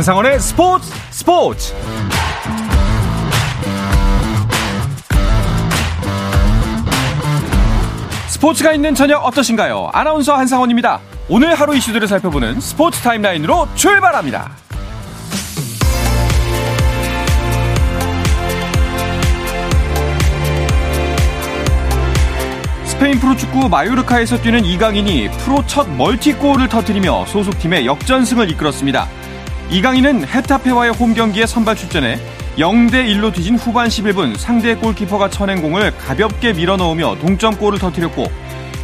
한상원의 스포츠 스포츠 스포츠가 있는 저녁 어떠신가요? 아나운서 한상원입니다. 오늘 하루 이슈들을 살펴보는 스포츠 타임라인으로 출발합니다. 스페인 프로축구 마요르카에서 뛰는 이강인이 프로 첫 멀티골을 터뜨리며 소속팀의 역전승을 이끌었습니다. 이강인은 헤타페와의 홈 경기에 선발 출전해 0대 1로 뒤진 후반 11분 상대 골키퍼가 쳐낸 공을 가볍게 밀어넣으며 동점골을 터뜨렸고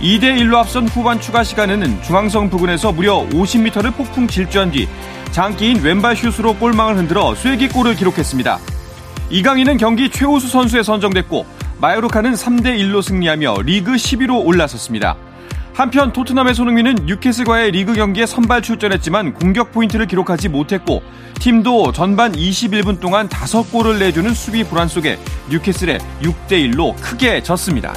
2대 1로 앞선 후반 추가 시간에는 중앙선 부근에서 무려 50m를 폭풍 질주한 뒤 장기인 왼발 슛으로 골망을 흔들어 쐐기골을 기록했습니다. 이강인은 경기 최우수 선수에 선정됐고 마요르카는 3대 1로 승리하며 리그 10위로 올라섰습니다. 한편 토트넘의 손흥민은 뉴캐슬과의 리그 경기에 선발 출전했지만 공격 포인트를 기록하지 못했고 팀도 전반 21분 동안 5골을 내주는 수비 불안 속에 뉴캐슬에 6대 1로 크게 졌습니다.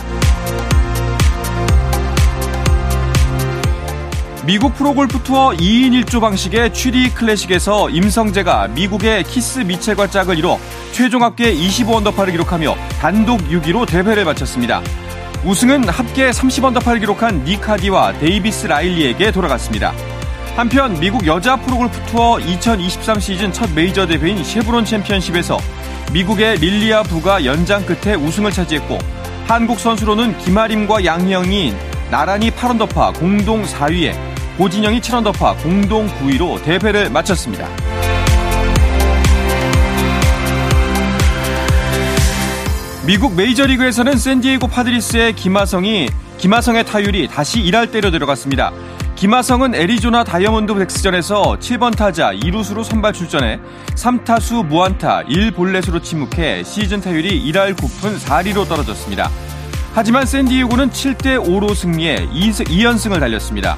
미국 프로골프 투어 2인 1조 방식의 취리히 클래식에서 임성재가 미국의 키스 미첼과 짝을 이뤄 최종 합계 25언더파를 기록하며 단독 6위로 대회를 마쳤습니다. 우승은 합계 30언더파를 기록한 닉 하디와 데이비스 라일리에게 돌아갔습니다. 한편 미국 여자 프로골프 투어 2023 시즌 첫 메이저 대회인 쉐브론 챔피언십에서 미국의 릴리아 부가 연장 끝에 우승을 차지했고 한국 선수로는 김아림과 양희영이 나란히 8언더파 공동 4위에 고진영이 7언더파 공동 9위로 대회를 마쳤습니다. 미국 메이저리그에서는 샌디에이고 파드리스의 김하성이 김하성의 타율이 다시 1할 때로 들어갔습니다. 김하성은 애리조나 다이아몬드 백스전에서 7번 타자 2루수로 선발 출전해 3타수 무안타 1볼넷으로 침묵해 시즌 타율이 1할 9푼 4리로 떨어졌습니다. 하지만 샌디에이고는 7대 5로 승리해 2연승을 달렸습니다.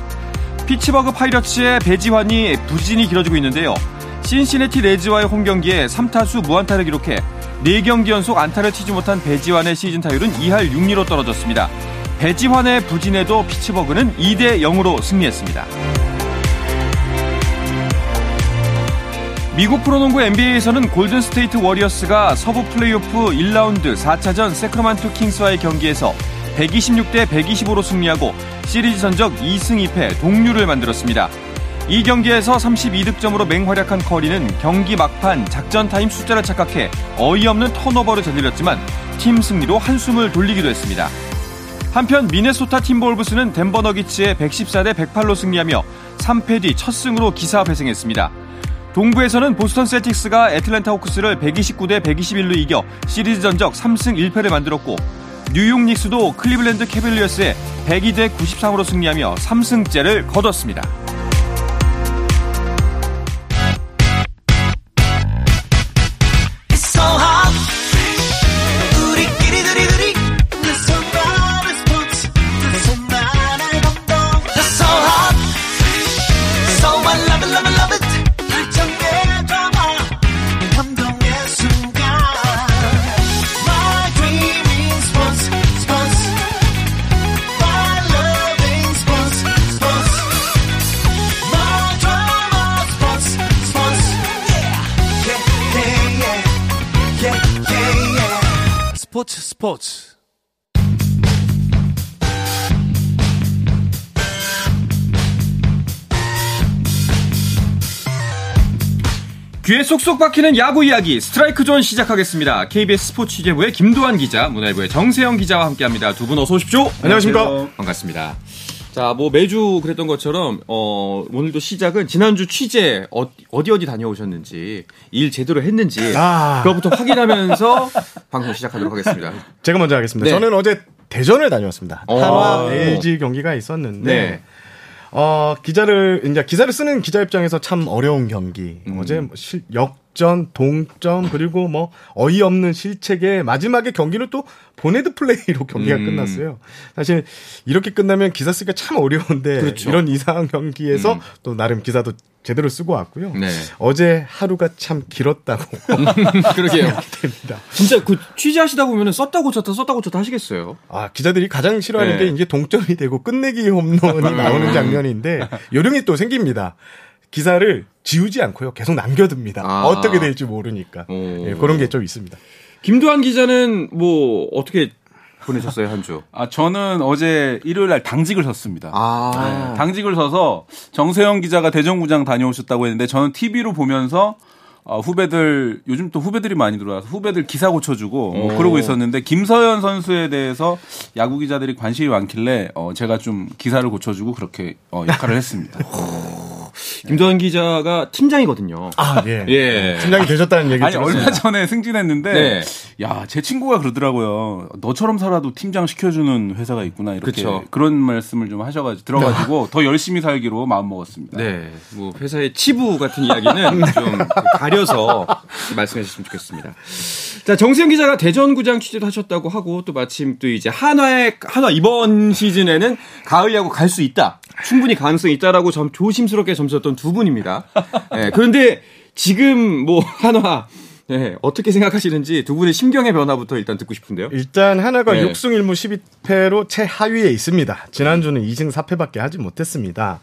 피츠버그 파이러츠의 배지환이 부진이 길어지고 있는데요. 신시내티 레즈와의 홈 경기에 3타수 무안타를 기록해 4경기 연속 안타를 치지 못한 배지환의 시즌 타율은 2할 6리로 떨어졌습니다. 배지환의 부진에도 피츠버그는 2대 0으로 승리했습니다. 미국 프로농구 NBA에서는 골든스테이트 워리어스가 서부 플레이오프 1라운드 4차전 새크라멘토 킹스와의 경기에서 126대 125로 승리하고 시리즈 전적 2승 2패 동률을 만들었습니다. 이 경기에서 32득점으로 맹활약한 커리는 경기 막판 작전 타임 숫자를 착각해 어이없는 턴오버를 저질렀지만 팀 승리로 한숨을 돌리기도 했습니다. 한편 미네소타 팀버울브스는 덴버 너기츠에 114대 108로 승리하며 3패 뒤 첫 승으로 기사 회생했습니다. 동부에서는 보스턴 셀틱스가 애틀랜타 호크스를 129대 121로 이겨 시리즈 전적 3승 1패를 만들었고 뉴욕 닉스도 클리블랜드 캐벌리어스에 102대 93으로 승리하며 3승째를 거뒀습니다. 스포츠 귀에 쏙쏙 박히는 야구 이야기 스트라이크 존 시작하겠습니다. KBS 스포츠 취재부의 김도환 기자, 문화일보의 정세영 기자와 함께합니다. 두 분 어서 오십시오. 안녕하십니까. 반갑습니다. 자, 뭐 매주 그랬던 것처럼 어, 오늘도 시작은 지난주 취재 어, 디 어디 다녀오셨는지 일 제대로 했는지 아. 그것부터 확인하면서 방송 시작하도록 하겠습니다. 제가 먼저 하겠습니다. 네. 저는 어제 대전을 다녀왔습니다. 어. 한화 LG 경기가 있었는데 네. 어, 기자를 이제 기사를 쓰는 기자 입장에서 참 어려운 경기. 음. 어제 뭐 실, 역 전, 동점 그리고 뭐 어이없는 실책에 마지막에 경기는 또 보네드 플레이로 경기가 음. 끝났어요. 사실 이렇게 끝나면 기사 쓰기가 참 어려운데 그렇죠. 이런 이상한 경기에서 음. 또 나름 기사도 제대로 쓰고 왔고요. 네. 어제 하루가 참 길었다고 그러게요. 됩니다. 진짜 그 취재하시다 보면은 썼다 고쳤다 썼다 고쳤다 하시겠어요. 아, 기자들이 가장 싫어하는 네. 게 이제 동점이 되고 끝내기 홈런이 나오는 장면인데 요령이 또 생깁니다. 기사를 지우지 않고요. 계속 남겨둡니다. 아. 어떻게 될지 모르니까. 오. 예, 그런 게 좀 있습니다. 김도환 기자는 뭐 어떻게 보내셨어요 한 주? 아, 저는 어제 일요일 날 당직을 섰습니다. 아, 네, 당직을 서서 정세영 기자가 대전구장 다녀오셨다고 했는데 저는 TV로 보면서 어, 후배들 요즘 또 후배들이 많이 들어와서 후배들 기사 고쳐주고 뭐 오. 그러고 있었는데 김서현 선수에 대해서 야구 기자들이 관심이 많길래 어, 제가 좀 기사를 고쳐주고 그렇게 어, 역할을 했습니다. 김도환 기자가 팀장이거든요. 아, 예. 예. 팀장이 되셨다는 얘기 아니. 얼마 전에 승진했는데 네. 야 제 친구가 그러더라고요. 너처럼 살아도 팀장 시켜주는 회사가 있구나 이렇게 그쵸. 그런 말씀을 좀 하셔가지고 들어가지고 더 열심히 살기로 마음 먹었습니다. 네, 뭐 회사의 치부 같은 이야기는 좀 가려서 말씀해 주셨으면 좋겠습니다. 자, 정세영 기자가 대전구장 취재도 하셨다고 하고 또 마침 또 이제 한화의 한화 이번 시즌에는 가을 야구 갈 수 있다. 충분히 가능성이 있다라고 점 조심스럽게 점쳤던 두 분입니다. 네, 그런데 지금 뭐 한화 네, 어떻게 생각하시는지 두 분의 심경의 변화부터 일단 듣고 싶은데요. 일단 하나가 네. 6승 1무 12패로 최하위에 있습니다. 지난주는 2승 4패밖에 하지 못했습니다.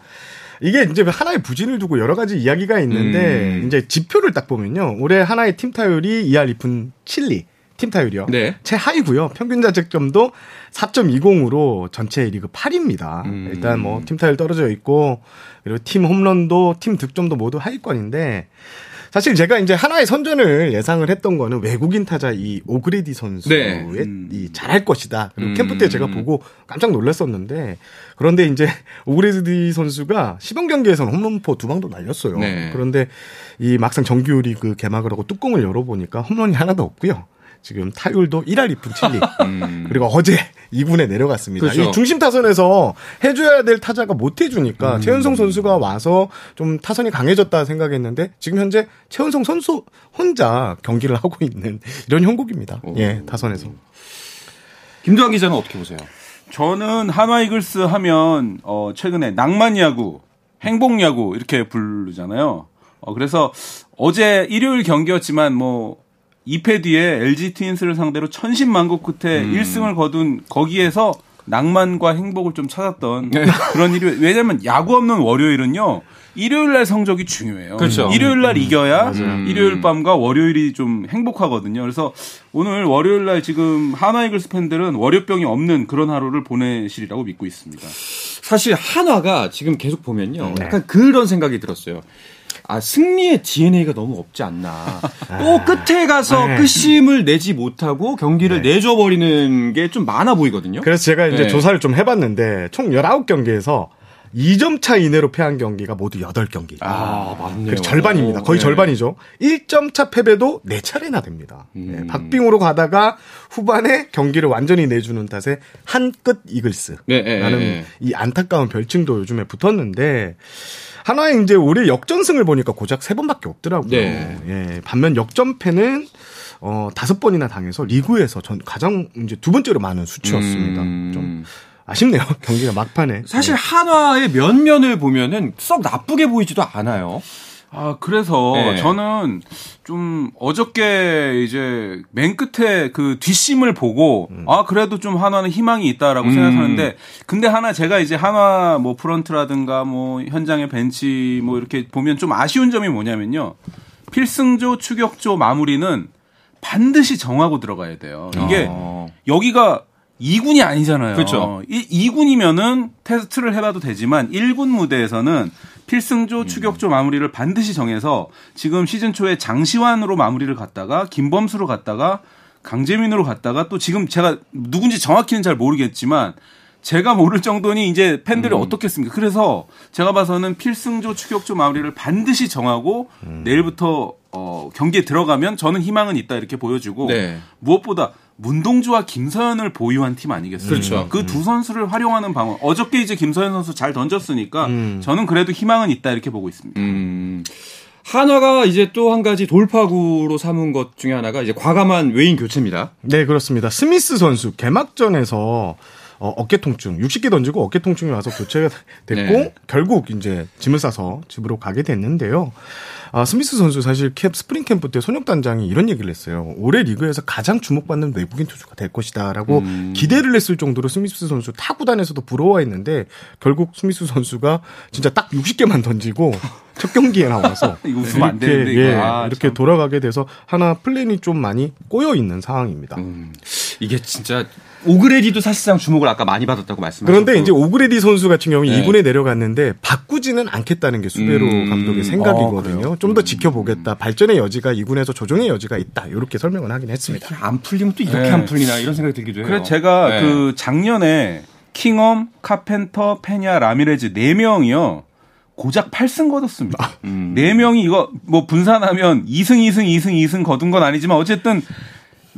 이게 이제 하나의 부진을 두고 여러 가지 이야기가 있는데 음. 이제 지표를 딱 보면요. 올해 하나의 팀 타율이 2할 2푼 7리. 팀 타율이요. 네. 최하위고요. 평균 자책점도 4.20으로 전체 리그 8입니다. 음. 일단 뭐 팀 타율 떨어져 있고 그리고 팀 홈런도 팀 득점도 모두 하위권인데 사실 제가 이제 한화의 선전을 예상을 했던 거는 외국인 타자 이 오그레디 선수의 네. 이 잘할 것이다. 그리고 음. 캠프 때 제가 보고 깜짝 놀랐었는데 그런데 이제 오그레디 선수가 시범 경기에서는 홈런포 두 방도 날렸어요. 네. 그런데 이 막상 정규 리그 개막을 하고 뚜껑을 열어보니까 홈런이 하나도 없고요. 지금 타율도 1할 2푼 7리. 그리고 어제 2군에 내려갔습니다. 음. 그렇죠. 이 중심 타선에서 해줘야 될 타자가 못 해주니까 음. 최은성 선수가 와서 좀 타선이 강해졌다 생각했는데 지금 현재 최은성 선수 혼자 경기를 하고 있는 이런 형국입니다. 예, 타선에서. 김도환 기자는 어떻게 보세요? 저는 한화 이글스 하면 어 최근에 낭만 야구, 행복 야구 이렇게 부르잖아요. 어 그래서 어제 일요일 경기였지만 뭐 2패 뒤에 LG 트윈스를 상대로 천신만고 끝에 1승을 거둔 거기에서 낭만과 행복을 좀 찾았던 그런 일요일. 왜냐면 야구 없는 월요일은요. 일요일 날 성적이 중요해요. 그렇죠. 일요일 날 이겨야 일요일 밤과 월요일이 좀 행복하거든요. 그래서 오늘 월요일 날 지금 하나 이글스 팬들은 월요병이 없는 그런 하루를 보내시리라고 믿고 있습니다. 사실 한화가 지금 계속 보면요. 네. 약간 그런 생각이 들었어요. 아, 승리의 DNA가 너무 없지 않나. 꼭 끝에 가서 네. 끝심을 내지 못하고 경기를 내줘 버리는 게 좀 많아 보이거든요. 그래서 제가 이제 네. 조사를 좀 해봤는데 총 19경기에서 2점 차 이내로 패한 경기가 모두 8경기. 아, 맞네요. 절반입니다. 거의 네. 절반이죠. 1점 차 패배도 4차례나 됩니다. 음. 예, 박빙으로 가다가 후반에 경기를 완전히 내주는 탓에 한 끝 이글스. 네, 네, 라는 네. 이 안타까운 별칭도 요즘에 붙었는데 하나의 이제 올해 역전승을 보니까 고작 세 번밖에 없더라고요. 네. 예, 반면 역전패는 어 다섯 번이나 당해서 리그에서 전 가장 이제 두 번째로 많은 수치였습니다. 음. 좀 아쉽네요. 경기가 막판에. 사실 한화의 면면을 보면은 썩 나쁘게 보이지도 않아요. 아, 그래서 네. 저는 좀 어저께 이제 맨 끝에 그 뒷심을 보고 아, 그래도 좀 하나는 희망이 있다라고 음. 생각하는데 근데 하나 제가 이제 한화 뭐 프런트라든가 뭐 현장의 벤치 뭐 이렇게 보면 좀 아쉬운 점이 뭐냐면요. 필승조 추격조 마무리는 반드시 정하고 들어가야 돼요. 이게 어. 여기가 2군이 아니잖아요. 그렇죠. 2, 군이면은 테스트를 해봐도 되지만 1군 무대에서는 필승조 추격조 마무리를 반드시 정해서 지금 시즌 초에 장시환으로 마무리를 갔다가 김범수로 갔다가 강재민으로 갔다가 또 지금 제가 누군지 정확히는 잘 모르겠지만 제가 모를 정도니 이제 팬들이 어떻겠습니까? 그래서 제가 봐서는 필승조 추격조 마무리를 반드시 정하고 내일부터 어, 경기에 들어가면 저는 희망은 있다 이렇게 보여주고 네. 무엇보다 문동주와 김서현을 보유한 팀 아니겠어요? 그렇죠. 그두 선수를 활용하는 방법. 어저께 이제 김서현 선수 잘 던졌으니까 저는 그래도 희망은 있다 이렇게 보고 있습니다. 음. 한화가 이제 또 한 가지 돌파구로 삼은 것 중에 하나가 이제 과감한 외인 교체입니다. 네, 그렇습니다. 스미스 선수 개막전에서 어, 어깨 통증, 60개 던지고 어깨 통증이 와서 교체가 됐고 네. 결국 이제 짐을 싸서 집으로 가게 됐는데요. 아, 스미스 선수 사실 캠 스프링 캠프 때 손혁 단장이 이런 얘기를 했어요. 올해 리그에서 가장 주목받는 외국인 투수가 될 것이다라고 음. 기대를 했을 정도로 스미스 선수 타구단에서도 부러워했는데 결국 스미스 선수가 진짜 딱 60개만 던지고 첫 경기에 나와서 이렇게, 되는데. 예, 아, 이렇게 참. 돌아가게 돼서 한화 플랜이 좀 많이 꼬여 있는 상황입니다. 음, 이게 진짜 오그레디도 사실상 주목을 아까 많이 받았다고 말씀하셨고 그런데 이제 오그레디 선수 같은 경우는 네. 2군에 내려갔는데 바꾸지는 않겠다는 게 수베로 음. 감독의 어, 생각이거든요. 그래요? 좀더 지켜보겠다. 발전의 여지가 2군에서 조정의 여지가 있다. 이렇게 설명을 하긴 했습니다. 안 풀리면 또 이렇게 네. 안 풀리나 이런 생각이 들기도 해요. 그래서 제가 네. 그 작년에 킹엄, 카펜터, 페냐, 라미레즈 네 명이요. 고작 8승 거뒀습니다. 음. 네 명이 이거 뭐 분산하면 2승, 2승, 2승, 2승 거둔 건 아니지만 어쨌든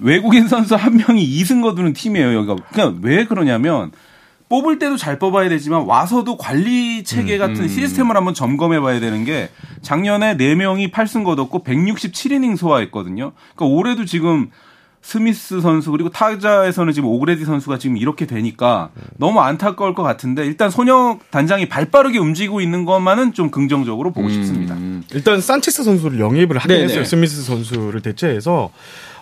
외국인 선수 한 명이 2승 거두는 팀이에요. 여기가 그냥 왜 그러냐면 뽑을 때도 잘 뽑아야 되지만 와서도 관리 체계 같은 시스템을 한번 점검해 봐야 되는 게 작년에 4명이 8승 거뒀고 167이닝 소화했거든요. 그러니까 올해도 지금 스미스 선수 그리고 타자에서는 지금 오그레디 선수가 지금 이렇게 되니까 너무 안타까울 것 같은데 일단 손혁 단장이 발빠르게 움직이고 있는 것만은 좀 긍정적으로 보고 싶습니다. 음. 일단 산체스 선수를 영입을 하긴 네네. 했어요. 스미스 선수를 대체해서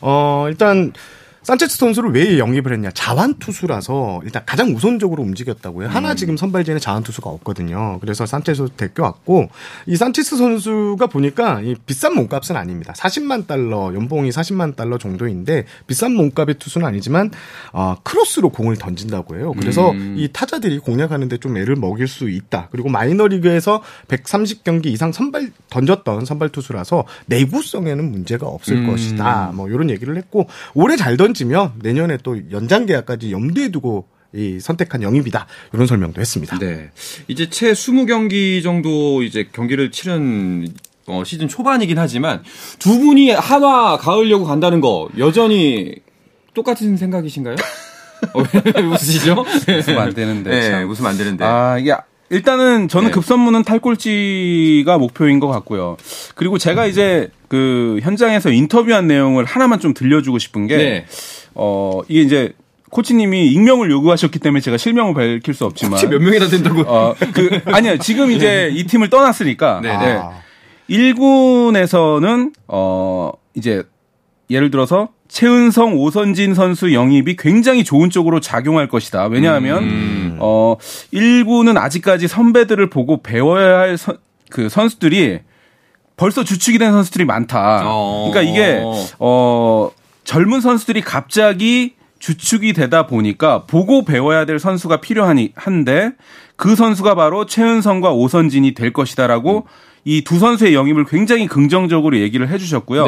어 일단 산체스 선수를 왜 영입을 했냐? 좌완 투수라서 일단 가장 우선적으로 움직였다고요. 음. 하나 지금 선발진에 좌완 투수가 없거든요. 그래서 산체스 데려왔고 이 산체스 선수가 보니까 이 비싼 몸값은 아닙니다. 40만 달러 연봉이 40만 달러 정도인데 비싼 몸값의 투수는 아니지만 어, 크로스로 공을 던진다고 해요. 그래서 음. 이 타자들이 공략하는데 좀 애를 먹일 수 있다. 그리고 마이너리그에서 130 경기 이상 선발 던졌던 선발 투수라서 내구성에는 문제가 없을 음. 것이다. 뭐 이런 얘기를 했고 올해 잘 던 지면 내년에 또 연장 계약까지 염두에 두고 이 선택한 영입이다. 이런 설명도 했습니다. 네. 이제 채 20경기 정도 이제 경기를 치른 어, 시즌 초반이긴 하지만 두 분이 한화 가을려고 간다는 거 여전히 똑같은 생각이신가요? 어, 왜 웃으시죠? 웃으면 안 되는데, 네, 참. 웃으면 안 되는데. 아, 이게 일단은 저는 네. 급선무는 탈꼴찌가 목표인 것 같고요. 그리고 제가 이제 그 현장에서 인터뷰한 내용을 하나만 좀 들려주고 싶은 게, 네. 어, 이게 이제 코치님이 익명을 요구하셨기 때문에 제가 실명을 밝힐 수 없지만. 혹시 몇 명이나 된다고? 어, 그, 아니요. 지금 이제 이 팀을 떠났으니까. 네, 네. 아, 1군에서는, 어, 이제, 예를 들어서, 최은성, 오선진 선수 영입이 굉장히 좋은 쪽으로 작용할 것이다. 왜냐하면, 음. 어, 1군은 아직까지 선배들을 보고 배워야 할 선, 그 선수들이 벌써 주축이 된 선수들이 많다. 어. 그러니까 이게, 어, 젊은 선수들이 갑자기 주축이 되다 보니까 보고 배워야 될 선수가 필요하니 한데 그 선수가 바로 최은성과 오선진이 될 것이다라고 이 두 선수의 영입을 굉장히 긍정적으로 얘기를 해주셨고요.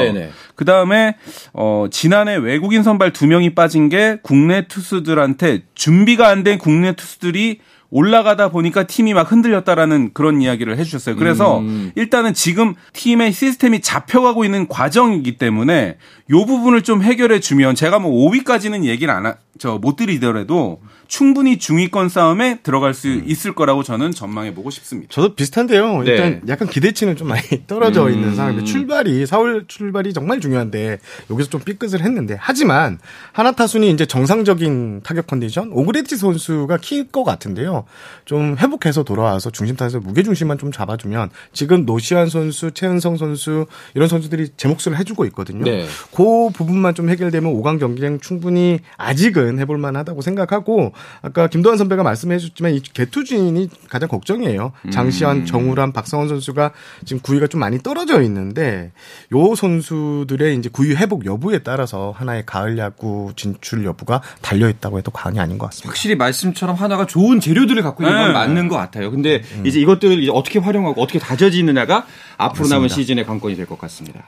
그 다음에 어 지난해 외국인 선발 두 명이 빠진 게 국내 투수들한테 준비가 안 된 국내 투수들이 올라가다 보니까 팀이 막 흔들렸다라는 그런 이야기를 해주셨어요. 그래서 음. 일단은 지금 팀의 시스템이 잡혀가고 있는 과정이기 때문에 요 부분을 좀 해결해 주면 제가 뭐 5위까지는 얘기를 안, 저, 못 드리더라도 충분히 중위권 싸움에 들어갈 수 음. 있을 거라고 저는 전망해 보고 싶습니다. 저도 비슷한데요. 네. 일단 약간 기대치는 좀 많이 떨어져 음. 있는 상황인데 출발이 4월 출발이 정말 중요한데 여기서 좀 삐끗을 했는데 하지만 하나 타순이 이제 정상적인 타격 컨디션 오그레티 선수가 킬것 같은데요. 좀 회복해서 돌아와서 중심 타에서 무게 중심만 좀 잡아주면 지금 노시환 선수, 최은성 선수 이런 선수들이 제 몫을 해주고 있거든요. 네. 그 부분만 좀 해결되면 5강 경기장 충분히 아직은 해볼 만하다고 생각하고 아까 김도환 선배가 말씀해 주셨지만 이 개투진이 가장 걱정이에요. 장시환, 정우람, 박성원 선수가 지금 구위가 좀 많이 떨어져 있는데 요 선수들의 이제 구위 회복 여부에 따라서 하나의 가을 야구 진출 여부가 달려 있다고 해도 과언이 아닌 것 같습니다. 확실히 말씀처럼 하나가 좋은 재료들을 갖고 있는 건 네. 맞는 것 같아요. 근데 이제 이것들을 이제 어떻게 활용하고 어떻게 다져지느냐가 앞으로 남은 시즌의 관건이 될 것 같습니다.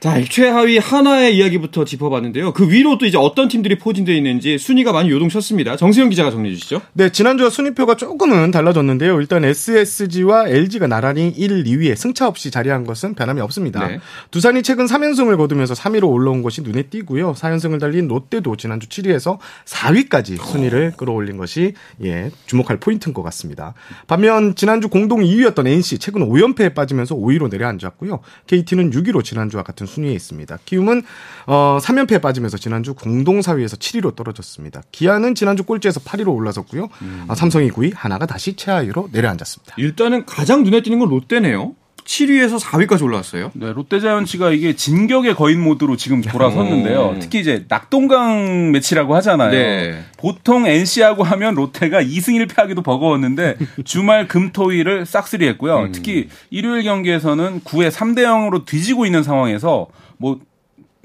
자, 최하위 하나의 이야기부터 짚어봤는데요. 그 위로 또 이제 어떤 팀들이 포진되어 있는지 순위가 많이 요동쳤습니다. 정세영 기자가 정리해 주시죠. 네, 지난주와 순위표가 조금은 달라졌는데요. 일단 SSG와 LG가 나란히 1, 2위에 승차 없이 자리한 것은 변함이 없습니다. 네. 두산이 최근 3연승을 거두면서 3위로 올라온 것이 눈에 띄고요. 4연승을 달린 롯데도 지난주 7위에서 4위까지 순위를 끌어올린 것이 예, 주목할 포인트인 것 같습니다. 반면 지난주 공동 2위였던 NC 최근 5연패에 빠지면서 5위로 내려앉았고요. KT는 6위로 지난주와 같은 순위에 있습니다. 키움은 어, 3연패에 빠지면서 지난주 공동 4위에서 7위로 떨어졌습니다. 기아는 지난주 꼴찌에서 8위로 올라섰고요. 음. 어, 삼성이 9위, 하나가 다시 최하위로 내려앉았습니다. 일단은 가장 눈에 띄는 건 롯데네요. 7위에서 4위까지 올라왔어요. 네, 롯데자이언츠가 이게 진격의 거인 모드로 지금 돌아섰는데요. 어. 특히 이제 낙동강 매치라고 하잖아요. 네. 보통 NC하고 하면 롯데가 2승 1패하기도 버거웠는데 주말 금토일을 싹쓸이했고요. 음. 특히 일요일 경기에서는 9회 3대 0으로 뒤지고 있는 상황에서 뭐뭐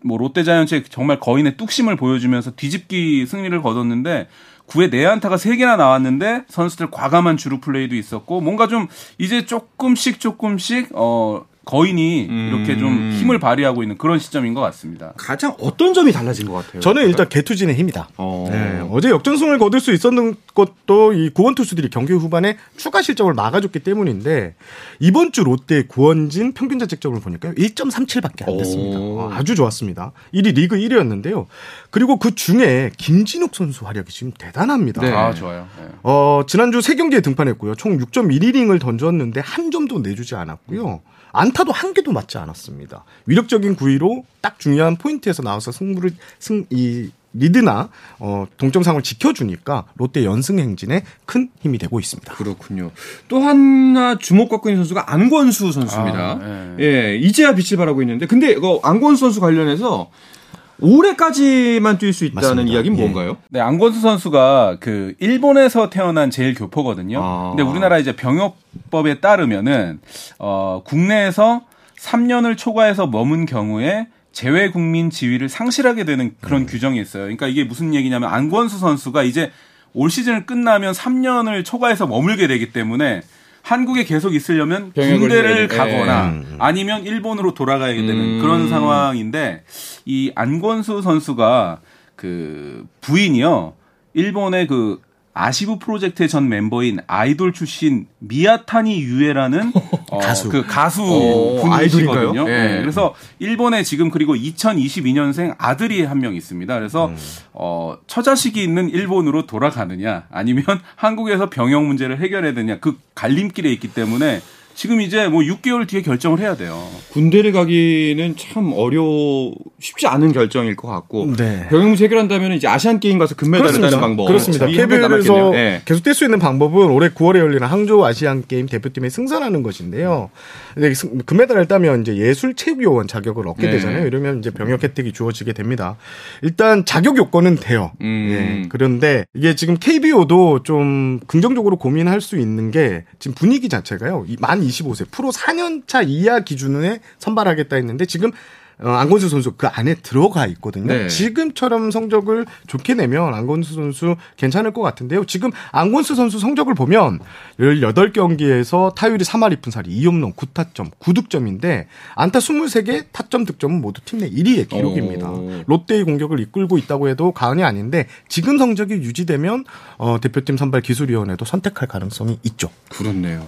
뭐 롯데자이언츠의 정말 거인의 뚝심을 보여주면서 뒤집기 승리를 거뒀는데 9회 내안타가 3개나 나왔는데 선수들 과감한 주루 플레이도 있었고 뭔가 좀 이제 조금씩 조금씩 어 거인이 음. 이렇게 좀 힘을 발휘하고 있는 그런 시점인 것 같습니다. 가장 어떤 점이 달라진 것 같아요? 저는 일단 개투진의 힘이다. 어. 네, 어제 역전승을 거둘 수 있었는 것도 이 구원 투수들이 경기 후반에 추가 실점을 막아줬기 때문인데 이번 주 롯데 구원진 평균 자책점을 보니까 1.37밖에 안 됐습니다. 어, 아주 좋았습니다. 1위 리그 1위였는데요. 그리고 그 중에 김진욱 선수 활약이 지금 대단합니다. 네. 아 좋아요. 네. 어, 지난주 3경기에 등판했고요. 총 6.1이닝을 던졌는데 한 점도 내주지 않았고요. 안타도 한 개도 맞지 않았습니다. 위력적인 구위로 딱 중요한 포인트에서 나와서 승부를 승 이 리드나 어, 동점상을 지켜주니까 롯데 연승 행진에 큰 힘이 되고 있습니다. 그렇군요. 또 하나 주목받고 있는 선수가 안권수 선수입니다. 아, 네. 예, 이제야 빛을 발하고 있는데 근데 이거 안권수 선수 관련해서 올해까지만 뛸 수 있다는 맞습니다. 이야기는 예. 뭔가요? 네, 안건수 선수가 그 일본에서 태어난 제일 교포거든요. 아. 근데 우리나라 이제 병역법에 따르면은 어 국내에서 3년을 초과해서 머문 경우에 재외 국민 지위를 상실하게 되는 그런 음. 규정이 있어요. 그러니까 이게 무슨 얘기냐면 안건수 선수가 이제 올 시즌을 끝나면 3년을 초과해서 머물게 되기 때문에 한국에 계속 있으려면 군대를 가거나 네. 아니면 일본으로 돌아가야 되는 음. 그런 상황인데 이 안권수 선수가 그 부인이요. 일본의 그 아시브 프로젝트의 전 멤버인 아이돌 출신 미야타니 유에라는 어, 가수 그 가수 분이시거든요. 네. 네. 그래서 일본에 지금 그리고 2022년생 아들이 한 명 있습니다. 그래서 음. 어, 처자식이 있는 일본으로 돌아가느냐 아니면 한국에서 병역 문제를 해결해야 되냐 그 갈림길에 있기 때문에 지금 이제 뭐 6개월 뒤에 결정을 해야 돼요. 군대를 가기는 참 어려 쉽지 않은 결정일 것 같고 네. 병역문제 해결한다면 이제 아시안 게임 가서 금메달을 따는 방법. 그렇습니다. KBL에서 네. 계속 뛸 수 있는 방법은 올해 9월에 열리는 항저우 아시안 게임 대표팀에 승선하는 것인데요. 근데 금메달을 따면 이제 예술 체육요원 자격을 얻게 네. 되잖아요. 이러면 이제 병역 혜택이 주어지게 됩니다. 일단 자격 요건은 돼요. 음. 예. 그런데 이게 지금 KBO도 좀 긍정적으로 고민할 수 있는 게 지금 분위기 자체가요. 만 25세 프로 4년차 이하 기준에 선발하겠다 했는데 지금 어, 안건수 선수 그 안에 들어가 있거든요. 네. 지금처럼 성적을 좋게 내면 안건수 선수 괜찮을 것 같은데요. 지금 안건수 선수 성적을 보면 18경기에서 타율이 3할 2푼 살이 2홈런 9타점 9득점인데 안타 23개 타점 득점은 모두 팀 내 1위의 기록입니다. 오. 롯데의 공격을 이끌고 있다고 해도 과언이 아닌데 지금 성적이 유지되면 어, 대표팀 선발 기술위원회도 선택할 가능성이 있죠. 그렇네요.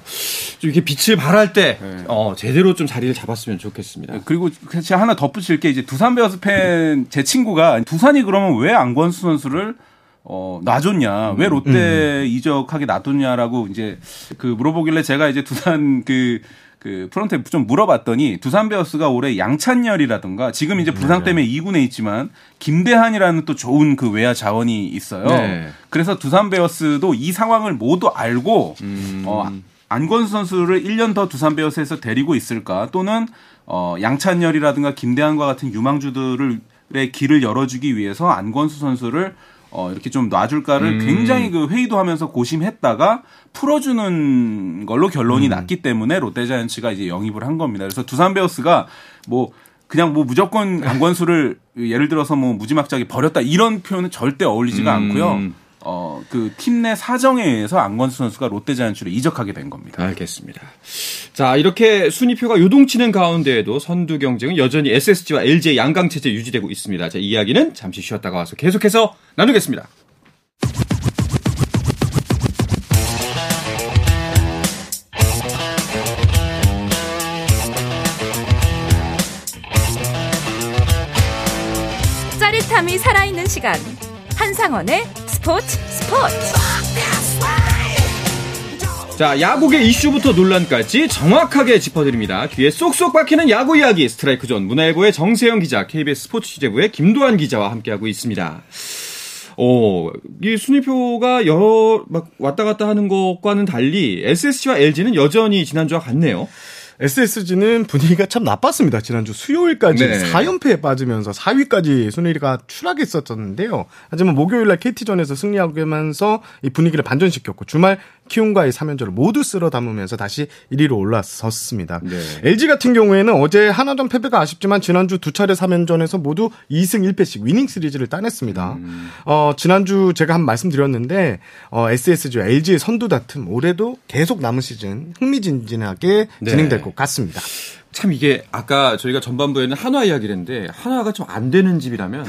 좀 이렇게 빛을 발할 때 네. 어, 제대로 좀 자리를 잡았으면 좋겠습니다. 그리고 제가 하나 덧붙일 게 이제 두산 베어스 팬 제 친구가 두산이 그러면 왜 안권수 선수를 어, 놔줬냐, 왜 롯데 음. 이적하게 놔뒀냐라고 이제 그 물어보길래 제가 이제 두산 그, 그 프런트에 좀 물어봤더니 두산 베어스가 올해 양찬열이라든가 지금 이제 부상 네. 때문에 2군에 있지만 김대한이라는 또 좋은 그 외야 자원이 있어요. 네. 그래서 두산 베어스도 이 상황을 모두 알고 음. 어, 안건수 선수를 1년 더 두산 베어스에서 데리고 있을까 또는 어, 양찬열이라든가 김대한과 같은 유망주들의 길을 열어주기 위해서 안건수 선수를 어, 이렇게 좀 놔줄까를 음. 굉장히 그 회의도 하면서 고심했다가 풀어주는 걸로 결론이 음. 났기 때문에 롯데자이언츠가 이제 영입을 한 겁니다. 그래서 두산 베어스가 뭐 그냥 뭐 무조건 안건수를 예를 들어서 뭐 무지막지하게 버렸다 이런 표현은 절대 어울리지가 음. 않고요. 어, 그 팀 내 사정에 의해서 안건수 선수가 롯데자이언츠로 이적하게 된 겁니다. 알겠습니다. 자, 이렇게 순위표가 요동치는 가운데에도 선두 경쟁은 여전히 SSG와 LG 양강 체제 유지되고 있습니다. 자, 이야기는 잠시 쉬었다가 와서 계속해서 나누겠습니다. 짜릿함이 살아있는 시간. 한상원의 스포츠 스포츠 자, 야구계 이슈부터 논란까지 정확하게 짚어드립니다. 귀에 쏙쏙 박히는 야구 이야기 스트라이크 존 문화일보의 정세영 기자, KBS 스포츠 취재부의 김도환 기자와 함께하고 있습니다. 어, 이 순위표가 여러 막 왔다 갔다 하는 것과는 달리 SSG와 LG는 여전히 지난주와 같네요. SSG는 분위기가 참 나빴습니다. 지난주 수요일까지 네. 4연패에 빠지면서 4위까지 순위가 추락했었었는데요. 하지만 목요일날 KT전에서 승리하면서 이 분위기를 반전시켰고 주말 키움과의 3연전을 모두 쓸어 담으면서 다시 1위로 올라섰습니다. 네. LG 같은 경우에는 어제 하나전 패배가 아쉽지만 지난주 두 차례 3연전에서 모두 2승 1패씩 위닝 시리즈를 따냈습니다. 어, 지난주 제가 한 말씀 드렸는데 어, SSG와 LG의 선두 다툼 올해도 계속 남은 시즌 흥미진진하게 네. 진행될 것 같습니다. 참 이게 아까 저희가 전반부에는 한화 이야기를 했는데 한화가 좀 안 되는 집이라면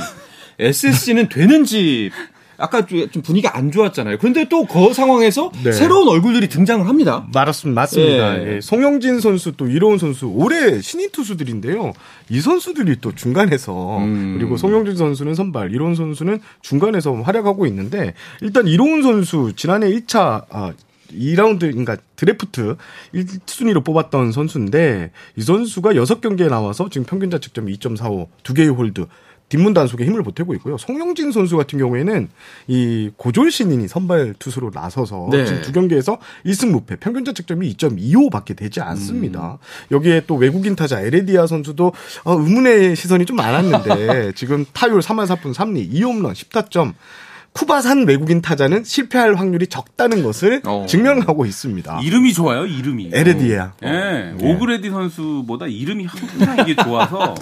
SSG는 되는 집. 아까 좀 분위기가 안 좋았잖아요. 그런데 또 그 상황에서 네. 새로운 얼굴들이 등장을 합니다. 맞았습니다. 맞습니다. 예. 예, 송영진 선수 또 이로운 선수 올해 신인 투수들인데요. 이 선수들이 또 중간에서 음. 그리고 송영진 선수는 선발, 이로운 선수는 중간에서 활약하고 있는데 일단 이로운 선수 지난해 1차 아 2라운드, 그러니까 드래프트 1순위로 뽑았던 선수인데 이 선수가 6경기에 나와서 지금 평균 자책점이 2.45, 두 개의 홀드, 뒷문 단속에 힘을 보태고 있고요. 송영진 선수 같은 경우에는 이 고졸 신인이 선발 투수로 나서서 네. 지금 두 경기에서 1승 무패, 평균 자책점이 2.25밖에 되지 않습니다. 여기에 또 외국인 타자 에레디아 선수도 어, 의문의 시선이 좀 많았는데 지금 타율 3할 4푼 3리, 2홈런, 10타점. 쿠바산 외국인 타자는 실패할 확률이 적다는 것을 어. 증명하고 있습니다. 이름이 좋아요, 이름이. 에레디아. 예, 오그레디 선수보다 이름이 항상 이게 좋아서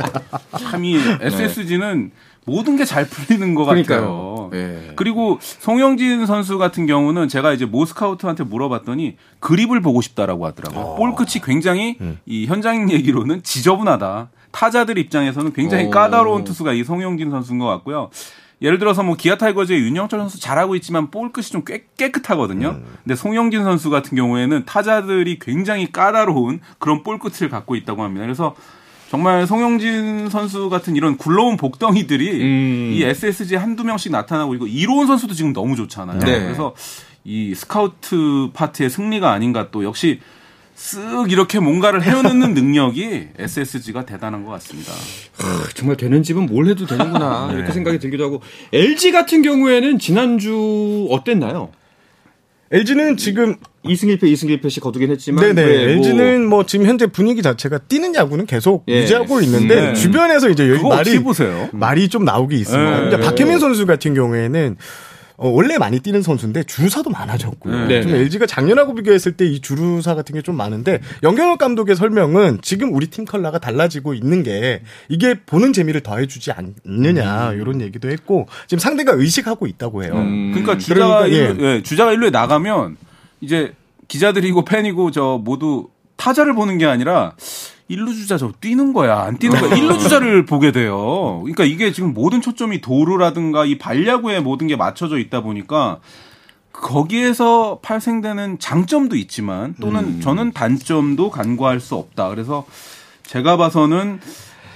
참이 SSG는 모든 게 잘 풀리는 것 그러니까요. 같아요. 예. 그리고 송영진 선수 같은 경우는 제가 이제 모스카우트한테 물어봤더니 그립을 보고 싶다라고 하더라고요. 볼 끝이 굉장히 이 현장 얘기로는 지저분하다. 타자들 입장에서는 굉장히 오. 까다로운 투수가 이 송영진 선수인 것 같고요. 예를 들어서 뭐 기아 타이거즈의 윤영철 선수 잘하고 있지만 볼 끝이 좀 꽤 깨끗하거든요. 근데 송영진 선수 같은 경우에는 타자들이 굉장히 까다로운 그런 볼 끝을 갖고 있다고 합니다. 그래서 정말 송영진 선수 같은 이런 굴러온 복덩이들이 음. 이 SSG 한두 명씩 나타나고 있고 이로운 선수도 지금 너무 좋잖아요. 네. 그래서 이 스카우트 파트의 승리가 아닌가 또 역시 쓱 이렇게 뭔가를 헤어놓는 능력이 SSG가 대단한 것 같습니다. 아, 정말 되는 집은 뭘 해도 되는구나 네. 이렇게 생각이 들기도 하고 LG 같은 경우에는 지난주 어땠나요? LG는 지금 2승 1패, 2승 1패씩 거두긴 했지만 네네. 왜 뭐- LG는 뭐 지금 현재 분위기 자체가 뛰는 야구는 계속 예. 유지하고 있는데 네. 주변에서 이제 여기 말이 보세요? 말이 좀 나오기 있습니다. 네. 박혜민 선수 같은 경우에는 어, 원래 많이 뛰는 선수인데 주루사도 많아졌고요. 네. 좀 네. LG가 작년하고 비교했을 때 이 주루사 같은 게 좀 많은데 영경혁 감독의 설명은 지금 우리 팀 컬러가 달라지고 있는 게 이게 보는 재미를 더해주지 않느냐 이런 얘기도 했고 지금 상대가 의식하고 있다고 해요. 음. 그러니까 주자가 그러니까, 일루, 예, 주자가 일루에 나가면 이제 기자들이고 팬이고 저 모두 타자를 보는 게 아니라 일루 주자 저 뛰는 거야 안 뛰는 거야 일루 주자를 보게 돼요. 그러니까 이게 지금 모든 초점이 도루라든가 이 발야구에 모든 게 맞춰져 있다 보니까 거기에서 발생되는 장점도 있지만 또는 저는 단점도 간과할 수 없다. 그래서 제가 봐서는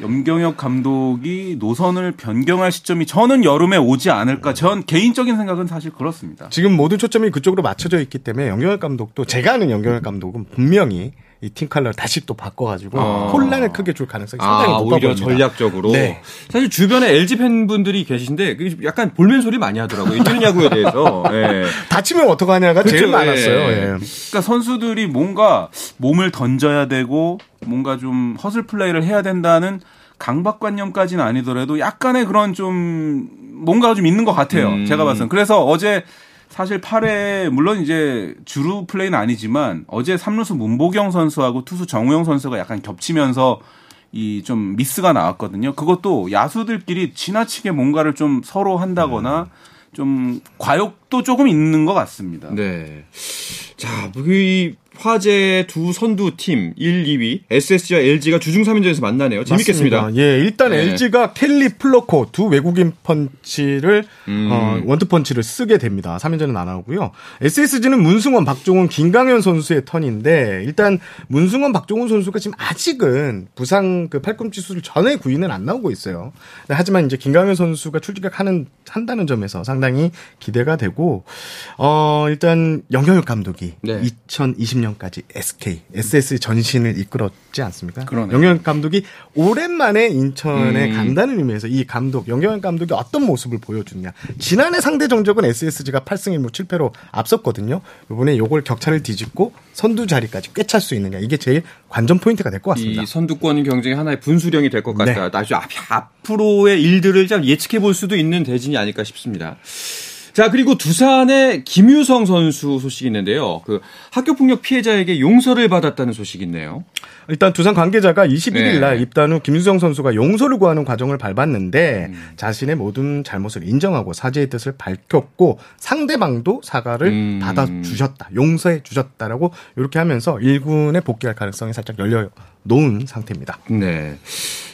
염경엽 감독이 노선을 변경할 시점이 저는 여름에 오지 않을까. 전 개인적인 생각은 사실 그렇습니다. 지금 모든 초점이 그쪽으로 맞춰져 있기 때문에 영경혁 감독도 제가 아는 영경혁 감독은 분명히 이팀 컬러를 다시 또 바꿔가지고 어. 혼란을 크게 줄 가능성이 상당히 아, 높아 오히려 보입니다. 전략적으로. 네. 사실 주변에 LG 팬분들이 계신데 그게 약간 볼멘 소리 많이 하더라고요. 이 뛰는 야구에 대해서. 예. 다치면 어떡하냐가 제일 그렇죠, 많았어요. 예. 예. 그러니까 선수들이 뭔가 몸을 던져야 되고 뭔가 좀 허슬 플레이를 해야 된다는 강박관념까지는 아니더라도 약간의 그런 좀 뭔가가 좀 있는 것 같아요. 음. 제가 봐서는. 그래서 어제 사실 8회 물론 이제 주루 플레이는 아니지만 어제 3루수 문보경 선수하고 투수 정우영 선수가 약간 겹치면서 이 좀 미스가 나왔거든요. 그것도 야수들끼리 지나치게 뭔가를 좀 서로 한다거나 좀 과욕도 조금 있는 것 같습니다. 네. 자, 이 화제 두 선두 팀 1, 2위 SSG와 LG가 주중 3인전에서 만나네요. 재밌겠습니다. 맞습니다. 예, 일단 네. LG가 켈리 플로코 두 외국인 펀치를 음. 어, 원투 펀치를 쓰게 됩니다. 3인전은 안 하고요. SSG는 문승원, 박종훈, 김강현 선수의 턴인데 일단 문승원, 박종훈 선수가 지금 아직은 부상 그 팔꿈치 수술 전에 구인은 안 나오고 있어요. 네, 하지만 이제 김강현 선수가 출격하는 한다는 점에서 상당히 기대가 되고 어, 일단 영경혁 감독이 네. 2020년 까지 SK, SS 전신을 이끌었지 않습니까? 그러네요. 영경 감독이 오랜만에 인천에 음. 간다는 의미에서 이 감독, 영경 감독이 어떤 모습을 보여주냐. 지난해 상대 정적은 SSG가 8승 1무 7패로 앞섰거든요. 이번에 요걸 격차를 뒤집고 선두 자리까지 꿰찰 수 있느냐. 이게 제일 관전 포인트가 될 것 같습니다. 이 선두권 경쟁이 하나의 분수령이 될 것 같다. 네. 나중에 앞- 앞으로의 일들을 좀 예측해 볼 수도 있는 대진이 아닐까 싶습니다. 자, 그리고 두산의 김유성 선수 소식이 있는데요. 그 학교 폭력 피해자에게 용서를 받았다는 소식이 있네요. 일단 두산 관계자가 21일 네. 날 입단 후 김유성 선수가 용서를 구하는 과정을 밟았는데 음. 자신의 모든 잘못을 인정하고 사죄의 뜻을 밝혔고 상대방도 사과를 음. 받아주셨다. 용서해 주셨다라고 이렇게 하면서 1군에 복귀할 가능성이 살짝 열려 놓은 상태입니다. 네.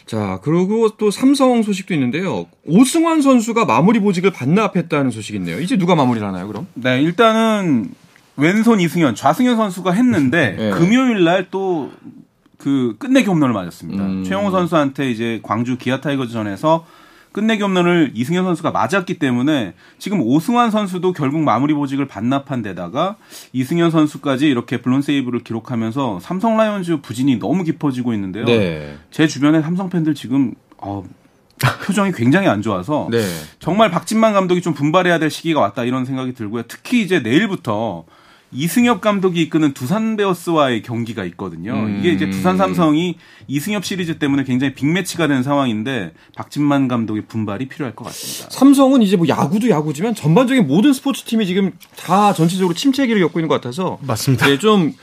자, 그리고 또 삼성 소식도 있는데요. 오승환 선수가 마무리 보직을 반납했다는 소식이 있네요. 이제 누가 마무리를 하나요, 그럼? 네, 일단은 왼손 이승현, 좌승현 선수가 했는데 네. 금요일 날또 그 끝내기 홈런을 맞았습니다. 음. 최영호 선수한테 이제 광주 기아 타이거즈전에서 끝내기 홈런을 이승현 선수가 맞았기 때문에 지금 오승환 선수도 결국 마무리 보직을 반납한 데다가 이승현 선수까지 이렇게 블론 세이브를 기록하면서 삼성 라이온즈 부진이 너무 깊어지고 있는데요. 네. 제 주변에 삼성 팬들 지금 어, 표정이 굉장히 안 좋아서 네. 정말 박진만 감독이 좀 분발해야 될 시기가 왔다 이런 생각이 들고요. 특히 이제 내일부터 이승엽 감독이 이끄는 두산 베어스와의 경기가 있거든요. 음. 이게 이제 두산 삼성이 이승엽 시리즈 때문에 굉장히 빅매치가 된 상황인데 박진만 감독의 분발이 필요할 것 같습니다. 삼성은 이제 뭐 야구도 야구지만 전반적인 모든 스포츠 팀이 지금 다 전체적으로 침체기를 겪고 있는 것 같아서 맞습니다. 네, 좀,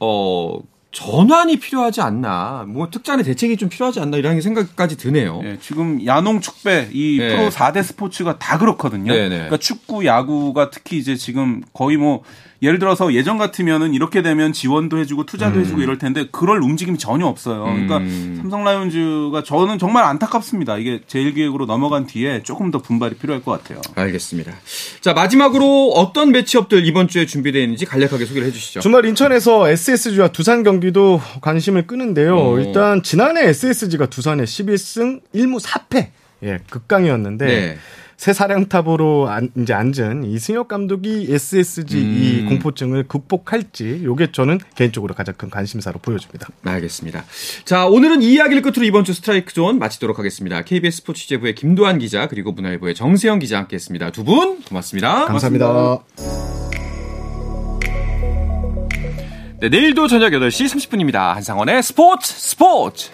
어, 전환이 필요하지 않나, 뭐 특단의 대책이 좀 필요하지 않나 이런 생각까지 드네요. 예, 지금 야농 축배 이 네. 프로 4대 스포츠가 다 그렇거든요. 네, 네. 그러니까 축구, 야구가 특히 이제 지금 거의 뭐 예를 들어서 예전 같으면은 이렇게 되면 지원도 해주고 투자도 해주고 이럴 텐데 그럴 움직임이 전혀 없어요. 그러니까 음. 삼성 라이온즈가 저는 정말 안타깝습니다. 이게 제일기획으로 넘어간 뒤에 조금 더 분발이 필요할 것 같아요. 알겠습니다. 자, 마지막으로 어떤 매치업들 이번 주에 준비되어 있는지 간략하게 소개를 해주시죠. 주말 인천에서 SSG와 두산 경기도 관심을 끄는데요. 어. 일단 지난해 SSG가 두산에 11승 1무 4패 예, 극강이었는데 네. 새 사령탑으로 안- 이제 앉은 이승엽 감독이 SSG 이 음. 공포증을 극복할지 요게 저는 개인적으로 가장 큰 관심사로 보여집니다. 알겠습니다. 자, 오늘은 이 이야기를 끝으로 이번 주 스트라이크 존 마치도록 하겠습니다. KBS 스포츠 취재부의 김도환 기자 그리고 문화일보의 정세영 기자 함께했습니다. 두 분 고맙습니다. 감사합니다. 네, 내일도 저녁 8시 30분입니다. 한상원의 스포츠 스포츠!